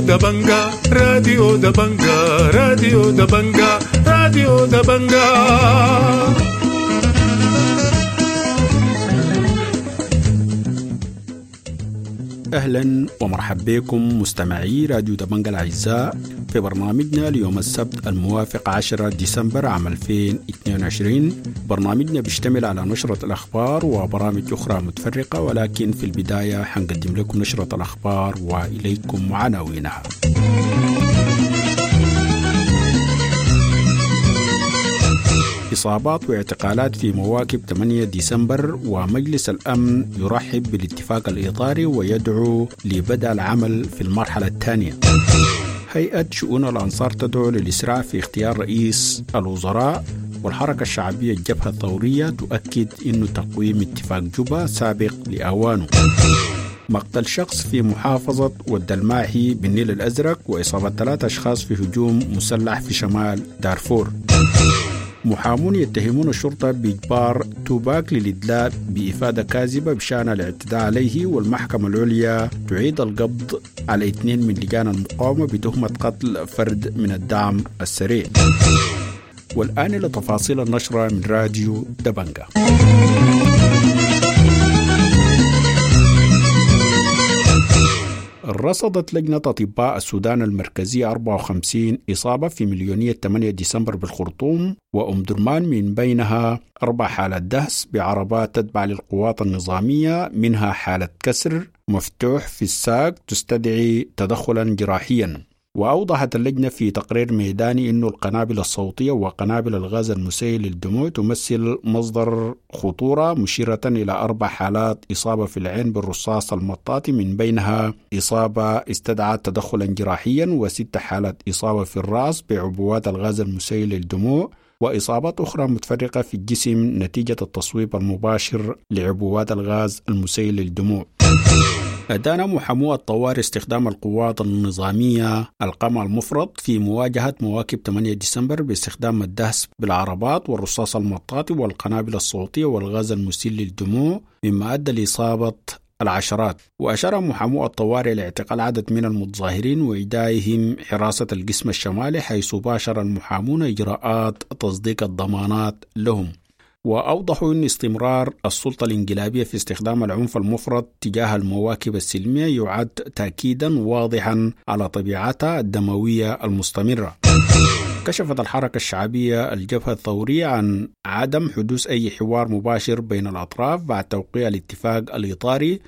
دبنجا راديو دبنجا راديو دبنجا راديو دبنجا أهلا ومرحبا بكم مستمعي راديو دبنجا الأعزاء. في برنامجنا اليوم السبت الموافق 10 ديسمبر عام 2022 برنامجنا بيشتمل على نشرة الأخبار وبرامج أخرى متفرقة ولكن في البداية حنقدم لكم نشرة الأخبار وإليكم عناوينها. إصابات واعتقالات في مواكب 8 ديسمبر ومجلس الأمن يرحب بالاتفاق الإطاري ويدعو لبدء العمل في المرحلة الثانية. هيئة شؤون الأنصار تدعو للإسراع في اختيار رئيس الوزراء والحركة الشعبية الجبهة الثورية تؤكد أن تقويم اتفاق جوبا سابق لأوانه. مقتل شخص في محافظة والدلماحي بالنيل الأزرق وإصابة ثلاثة أشخاص في هجوم مسلح في شمال دارفور. محامون يتهمون الشرطة بإجبار توباك للإدلاء بإفادة كاذبة بشأن الاعتداء عليه والمحكمة العليا تعيد القبض على اثنين من لجان المقاومة بتهمة قتل فرد من الدعم السريع. والآن إلى تفاصيل النشرة من راديو دبنجا. رصدت لجنة أطباء السودان المركزية 54 إصابة في مليونية 8 ديسمبر بالخرطوم وأم درمان من بينها أربع حالات دهس بعربات تتبع للقوات النظامية منها حالة كسر مفتوح في الساق تستدعي تدخلا جراحيا. وأوضحت اللجنة في تقرير ميداني أن القنابل الصوتية وقنابل الغاز المسيل للدموع تمثل مصدر خطورة مشيرة إلى أربع حالات إصابة في العين بالرصاص المطاطي من بينها إصابة استدعت تدخلا جراحيا وست حالات إصابة في الرأس بعبوات الغاز المسيل للدموع وإصابات أخرى متفرقة في الجسم نتيجة التصويب المباشر لعبوات الغاز المسيل للدموع. أدان محامو الطوارئ استخدام القوات النظامية القمع المفرط في مواجهة مواكب 8 ديسمبر باستخدام الدهس بالعربات والرصاص المطاطي والقنابل الصوتية والغاز المسيل للدموع مما أدى لإصابة العشرات. وأشار محامو الطوارئ لاعتقال عدد من المتظاهرين وإيدائهم حراسة القسم الشمالي حيث باشر المحامون إجراءات تصديق الضمانات لهم. وأوضحوا أن استمرار السلطة الإنقلابية في استخدام العنف المفرط تجاه المواكب السلمية يعد تأكيدا واضحا على طبيعتها الدموية المستمرة. كشفت الحركة الشعبية الجبهة الثورية عن عدم حدوث أي حوار مباشر بين الأطراف بعد توقيع الاتفاق الإطاري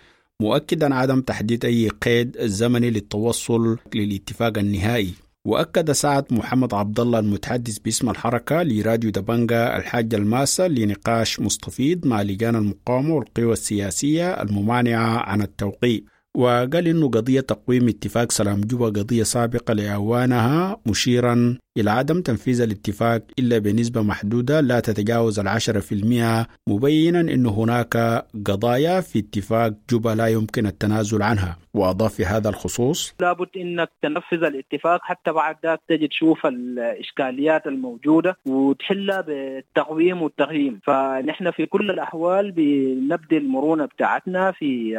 مؤكدا عدم تحديد أي قيد زمني للتوصل للاتفاق النهائي. وأكد سعد محمد عبد الله المتحدث باسم الحركة لراديو دبنجا الحاجة الماسة لنقاش مستفيض مع لجان المقاومة والقوى السياسية الممانعة عن التوقيع وقال إنه قضية تقويم اتفاق سلام جوبا قضية سابقة لأوانها مشيرا إلى عدم تنفيذ الاتفاق إلا بنسبة محدودة لا تتجاوز العشرة في المئة مبينا أن هناك قضايا في اتفاق جوبا لا يمكن التنازل عنها. وأضاف في هذا الخصوص لابد انك تنفذ الاتفاق حتى بعد ذاك تجي تشوف الإشكاليات الموجودة وتحلها بالتقويم والتقييم. فنحن في كل الأحوال بنبدي المرونة بتاعتنا في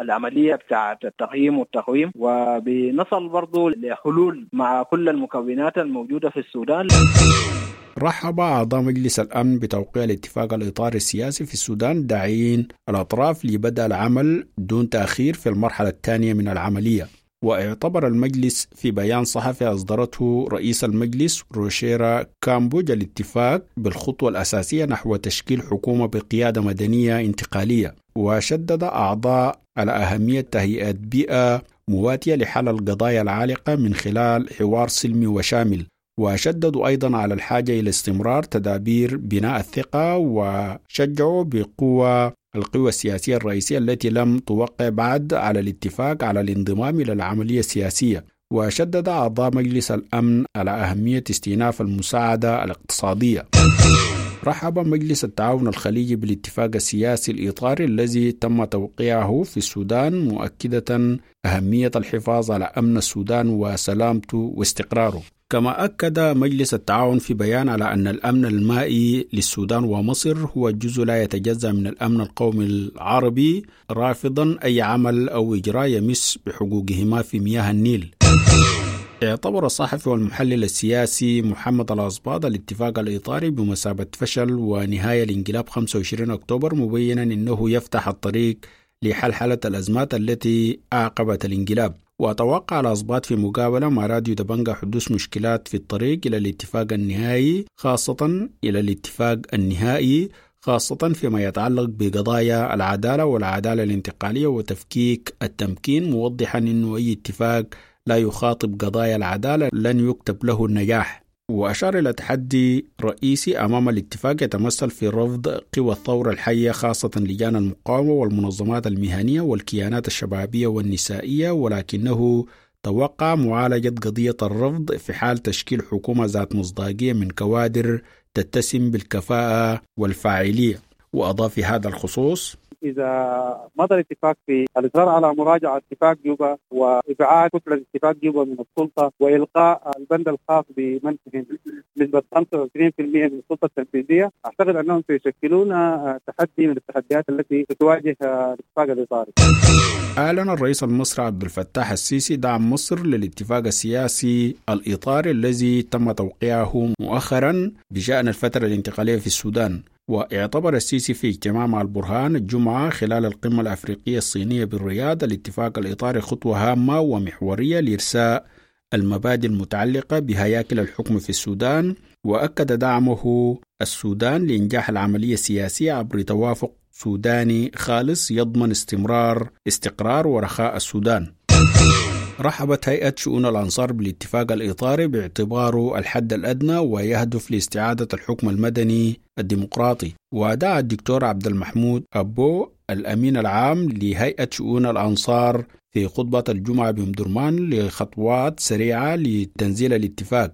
العملية بتاعت التقييم والتقويم. وبنصل برضو لحلول مع كل المكونات الموجودة في السودان. رحب أعضاء مجلس الأمن بتوقيع الاتفاق الإطاري السياسي في السودان داعين الأطراف لبدء العمل دون تأخير في المرحلة الثانية من العملية. واعتبر المجلس في بيان صحفي أصدرته رئيس المجلس روشيرا كامبوج الاتفاق بالخطوة الأساسية نحو تشكيل حكومة بقيادة مدنية انتقالية. وشدد أعضاء على أهمية تهيئة بيئة مواتية لحل القضايا العالقة من خلال حوار سلمي وشامل. وشددوا أيضا على الحاجة إلى استمرار تدابير بناء الثقة وشجعوا بقوة القوى السياسية الرئيسية التي لم توقع بعد على الاتفاق على الانضمام إلى العملية السياسية. وشدد أعضاء مجلس الأمن على أهمية استئناف المساعدة الاقتصادية. رحب مجلس التعاون الخليجي بالاتفاق السياسي الإطاري الذي تم توقيعه في السودان مؤكدة أهمية الحفاظ على أمن السودان وسلامته واستقراره. كما أكد مجلس التعاون في بيان على أن الأمن المائي للسودان ومصر هو جزء لا يتجزأ من الأمن القومي العربي رافضا أي عمل أو إجراء يمس بحقوقهما في مياه النيل. اعتبر الصحفي والمحلل السياسي محمد الأصباط الاتفاق الإطاري بمثابة فشل ونهاية الانقلاب 25 أكتوبر مبينا أنه يفتح الطريق لحلحلة الأزمات التي أعقبت الانقلاب. وأتوقع الأصباط في مقابلة مع راديو دبنجا حدوث مشكلات في الطريق إلى الاتفاق النهائي خاصة إلى الاتفاق النهائي خاصة فيما يتعلق بقضايا العدالة والعدالة الانتقالية وتفكيك التمكين موضحا أنه أي اتفاق لا يخاطب قضايا العدالة لن يكتب له النجاح. وأشار إلى تحدي رئيسي أمام الاتفاق يتمثل في رفض قوى الثورة الحية خاصة لجان المقاومة والمنظمات المهنية والكيانات الشبابية والنسائية ولكنه توقع معالجة قضية الرفض في حال تشكيل حكومة ذات مصداقية من كوادر تتسم بالكفاءة والفاعلية. وأضاف في هذا الخصوص إذا مضى الاتفاق في الإصرار على مراجعة اتفاق جوبا وإبعاد كتلة اتفاق جوبا من السلطة وإلقاء البند الخاص بمنحهم نسبة 25% من السلطة التنفيذية أعتقد أنهم سيشكلون تحدي من التحديات التي تواجه الاتفاق الإطاري. أعلن الرئيس المصري عبد الفتاح السيسي دعم مصر للاتفاق السياسي الإطاري الذي تم توقيعه مؤخرا بشأن الفترة الانتقالية في السودان واعتبر السيسي في اجتماع مع البرهان الجمعة خلال القمة الأفريقية الصينية بالرياض الاتفاق الإطاري خطوة هامة ومحورية لإرساء المبادئ المتعلقة بهياكل الحكم في السودان وأكد دعمه السودان لإنجاح العملية السياسية عبر توافق سوداني خالص يضمن استمرار استقرار ورخاء السودان. رحبت هيئة شؤون الأنصار بالاتفاق الإطاري باعتباره الحد الأدنى ويهدف لاستعادة الحكم المدني الديمقراطي. ودعا الدكتور عبد المحمود أبو الأمين العام لهيئة شؤون الأنصار في خطبة الجمعة بمدرمان لخطوات سريعة لتنزيل الاتفاق.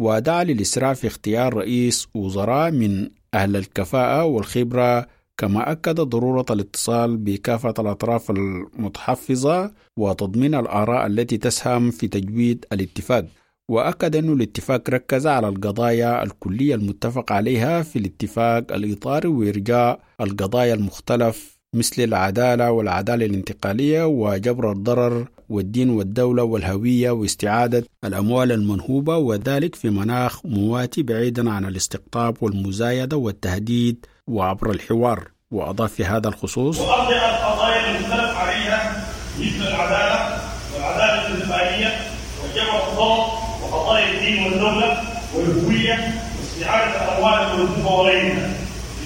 ودعا للإسراع في اختيار رئيس وزراء من أهل الكفاءة والخبرة كما أكد ضرورة الاتصال بكافة الأطراف المتحفظة وتضمين الآراء التي تسهم في تجويد الاتفاق وأكد أن الاتفاق ركز على القضايا الكلية المتفق عليها في الاتفاق الإطاري وإرجاء القضايا المختلف مثل العدالة والعدالة الانتقالية وجبر الضرر والدين والدولة والهوية واستعادة الأموال المنهوبة وذلك في مناخ مواتي بعيدا عن الاستقطاب والمزايدة والتهديد وعبر الحوار وأضاف في هذا الخصوص وأرجع القضايا المختلف عليها مثل العدالة والعدالة الانتقالية وجمع الضغط وقضايا الدين والدولة والهوية واستعادة الأموال المنهوبة وغيرها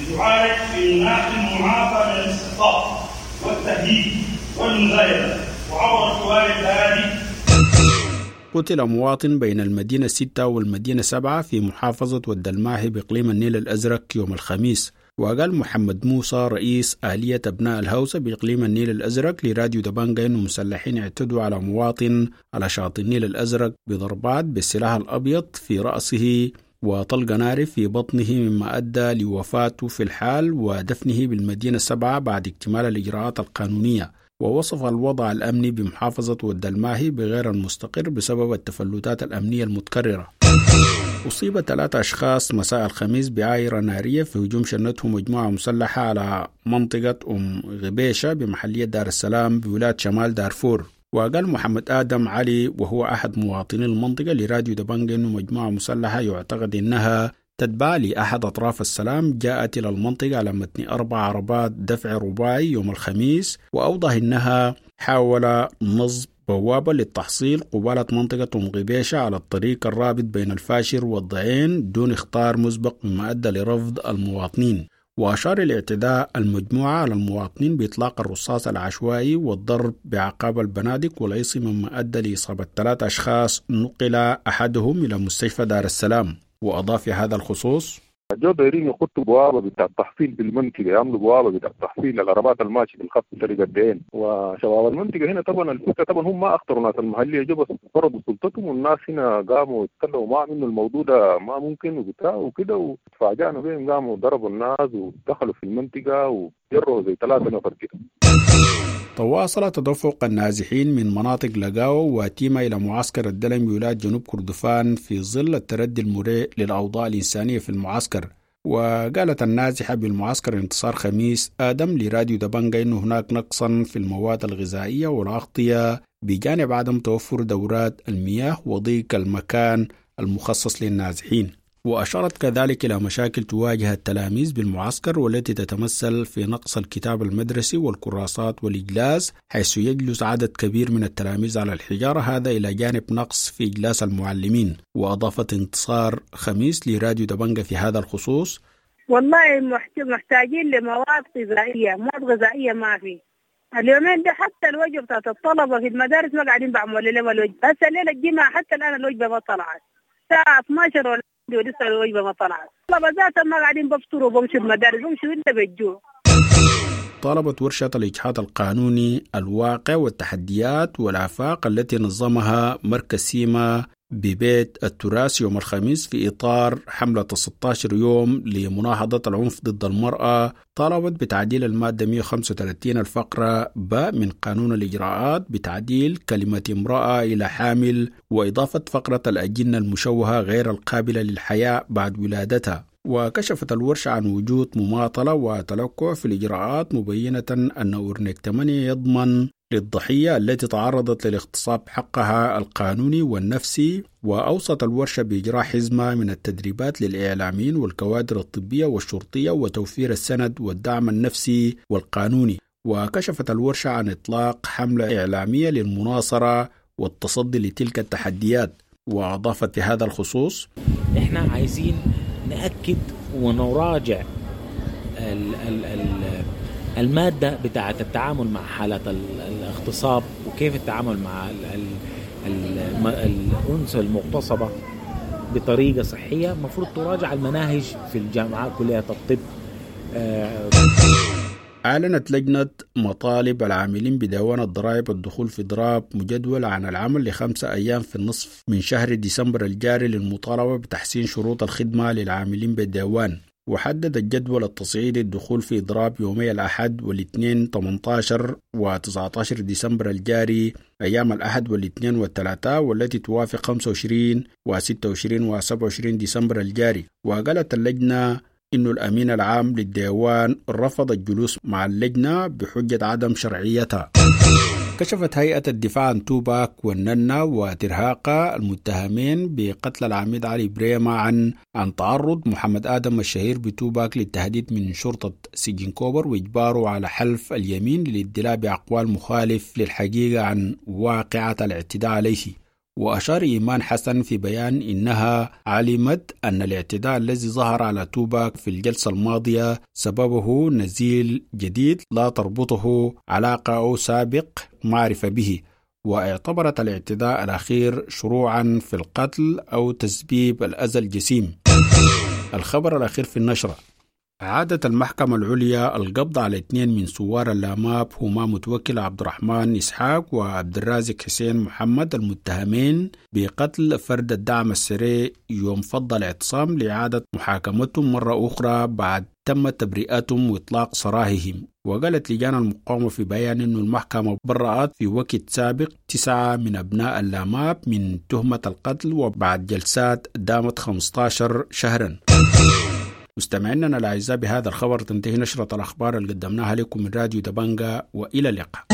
لتعالج في مناخ المعافى من الاستقطاب والتهديد والمزايدة. وعبر الحوار الهادي. قتل مواطن بين المدينة ستة والمدينة سبعة في محافظة ودلماحي بإقليم النيل الأزرق يوم الخميس. وقال محمد موسى رئيس آلية أبناء الهوسة بإقليم النيل الأزرق لراديو دبانجا أنه مسلحين اعتدوا على مواطن على شاطئ النيل الأزرق بضربات بالسلاح الأبيض في رأسه وطلق نار في بطنه مما أدى لوفاته في الحال ودفنه بالمدينة السبعة بعد اكتمال الإجراءات القانونية. ووصف الوضع الأمني بمحافظة ودلماهي بغير المستقر بسبب التفلتات الأمنية المتكررة. أصيب ثلاثة أشخاص مساء الخميس بعايرة نارية في هجوم شنته مجموعة مسلحة على منطقة أم غبيشة بمحلية دار السلام بولاية شمال دارفور. وقال محمد آدم علي وهو أحد مواطني المنطقة لراديو دبنج أنه مجموعة مسلحة يعتقد أنها تتبع لأحد أطراف السلام جاءت إلى المنطقة على متن أربع عربات دفع رباعي يوم الخميس وأوضح أنها حاول نصب بوابة للتحصيل قبالة منطقة أم على الطريق الرابط بين الفاشر والضعين دون اختار مسبق مما أدى لرفض المواطنين. وأشار الاعتداء المجموعة على المواطنين بإطلاق الرصاص العشوائي والضرب بعقاب البنادق والعصي مما أدى لإصابة ثلاثة أشخاص نقل أحدهم إلى مستشفى دار السلام. وأضاف في هذا الخصوص جو دايرين يخطوا بوابة بتاع التحصيل بالمنطقة يعملوا بوابة بتاع التحصيل العربات الماشية بالخط طريق الدين. وشباب المنطقة هنا طبعا الفكرة طبعا هم ما أخطروا ناس المحلية جو بس فرضوا سلطتهم والناس هنا قاموا يتكلموا معهم إنه الموضوع ده ما ممكن وبتاع وكده وتفاجئنا بهم قاموا ضربوا الناس ودخلوا في المنطقة وجروا زي ثلاثة نفر كده. تواصل تدفق النازحين من مناطق لقاو وتيما إلى معسكر الدلم بولاية جنوب كردفان في ظل التردي المريع للأوضاع الإنسانية في المعسكر. وقالت النازحة بالمعسكر انتصار خميس آدم لراديو دبنجا أنه هناك نقصا في المواد الغذائية والأغطية بجانب عدم توفر دورات المياه وضيق المكان المخصص للنازحين. وأشارت كذلك إلى مشاكل تواجه التلاميذ بالمعسكر والتي تتمثل في نقص الكتاب المدرسي والكراسات والإجلاس حيث يجلس عدد كبير من التلاميذ على الحجارة هذا إلى جانب نقص في إجلاس المعلمين. وأضافت انتصار خميس لراديو دبنجة في هذا الخصوص. والله محتاجين لمواد غذائية مواد غذائية ما في. اليومين ده حتى الوجبة بتاعت الطلبة في المدارس ما قاعدين بعملوا لهم الوجبة. هسه الليلة الجمعة حتى الآن الوجبة ما طلعت. الساعة 12 ولا الوجبه ما طلعت. طلبه ما قاعدين بفطروا طالبت ورشة الإجحاف القانوني الواقع والتحديات والآفاق التي نظمها مركز سيما ببيت التراث يوم الخميس في إطار حملة 16 يوم لمناهضة العنف ضد المرأة طالبت بتعديل المادة 135 الفقرة ب من قانون الإجراءات بتعديل كلمة امرأة إلى حامل وإضافة فقرة الأجنة المشوهة غير القابلة للحياة بعد ولادتها. وكشفت الورشة عن وجود مماطلة وتلكع في الإجراءات مبينة أن أورنيك 8 يضمن للضحية التي تعرضت للاغتصاب حقها القانوني والنفسي وأوصت الورشة بإجراء حزمة من التدريبات للإعلاميين والكوادر الطبية والشرطية وتوفير السند والدعم النفسي والقانوني. وكشفت الورشة عن إطلاق حملة إعلامية للمناصرة والتصدي لتلك التحديات. وأضافت في هذا الخصوص إحنا عايزين نأكد ونراجع ال ال ال المادة بتاعة التعامل مع حالة الاغتصاب وكيف التعامل مع الأنثى المغتصبة بطريقة صحية المفروض تراجع المناهج في الجامعات كلية الطب. أعلنت لجنة مطالب العاملين بديوان الضرائب الدخول في ضراب مجدول عن العمل لخمسة أيام في النصف من شهر ديسمبر الجاري للمطالبة بتحسين شروط الخدمة للعاملين بالديوان وحدد الجدول التصعيدي الدخول في إضراب يومي الأحد والإثنين 18 و 19 ديسمبر الجاري أيام الأحد والإثنين والثلاثاء والتي توافق 25 و 26 و 27 ديسمبر الجاري. وقالت اللجنة إنه الأمين العام للديوان رفض الجلوس مع اللجنة بحجة عدم شرعيتها. كشفت هيئة الدفاع عن توباك والننا وترهاقة المتهمين بقتل العميد علي بريما عن عن تعرض محمد آدم الشهير بتوباك للتهديد من شرطة سجن كوبر وإجباره على حلف اليمين للادلاء بأقوال مخالف للحقيقة عن واقعة الاعتداء عليه. وأشارت إيمان حسن في بيان إنها علمت أن الاعتداء الذي ظهر على توباك في الجلسة الماضية سببه نزيل جديد لا تربطه علاقة أو سابق معرفة به واعتبرت الاعتداء الأخير شروعا في القتل أو تسبيب الأذى الجسيم. الخبر الأخير في النشرة. أعادت المحكمة العليا القبض على اثنين من ثوار اللاماب هما متوكل عبد الرحمن إسحاق وعبد الرازق حسين محمد المتهمين بقتل فرد الدعم السريع يوم فض الاعتصام لإعادة محاكمتهم مرة أخرى بعد تم تبرئتهم وإطلاق سراحهم وقالت لجان المقاومة في بيان أن المحكمة برأت في وقت سابق تسعة من أبناء اللاماب من تهمة القتل وبعد جلسات دامت 15 شهرا. مستمعينا الأعزاء بهذا الخبر تنتهي نشرة الأخبار اللي قدمناها لكم من راديو دبنجا وإلى اللقاء.